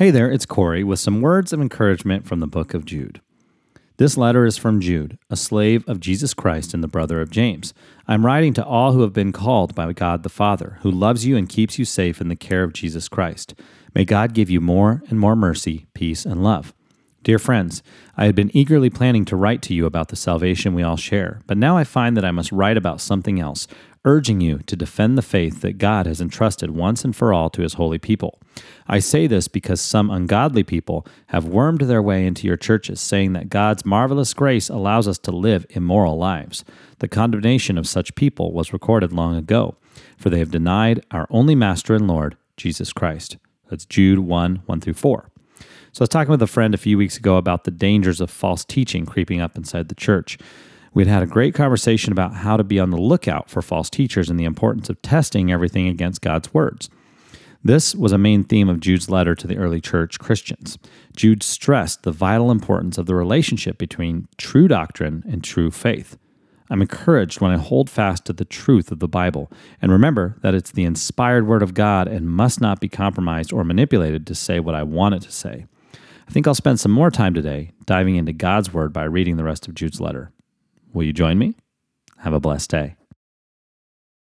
Hey there, it's Corey with some words of encouragement from the book of Jude. This letter is from Jude, a slave of Jesus Christ and the brother of James. I'm writing to all who have been called by God the Father, who loves you and keeps you safe in the care of Jesus Christ. May God give you more and more mercy, peace, and love. Dear friends, I had been eagerly planning to write to you about the salvation we all share, but now I find that I must write about something else, urging you to defend the faith that God has entrusted once and for all to his holy people. I say this because some ungodly people have wormed their way into your churches, saying that God's marvelous grace allows us to live immoral lives. The condemnation of such people was recorded long ago, for they have denied our only Master and Lord, Jesus Christ. That's Jude 1 1 through 4. So I was talking with a friend a few weeks ago about the dangers of false teaching creeping up inside the church. We'd had a great conversation about how to be on the lookout for false teachers and the importance of testing everything against God's words. This was a main theme of Jude's letter to the early church Christians. Jude stressed the vital importance of the relationship between true doctrine and true faith. I'm encouraged when I hold fast to the truth of the Bible and remember that it's the inspired word of God and must not be compromised or manipulated to say what I want it to say. I think I'll spend some more time today diving into God's Word by reading the rest of Jude's letter. Will you join me? Have a blessed day.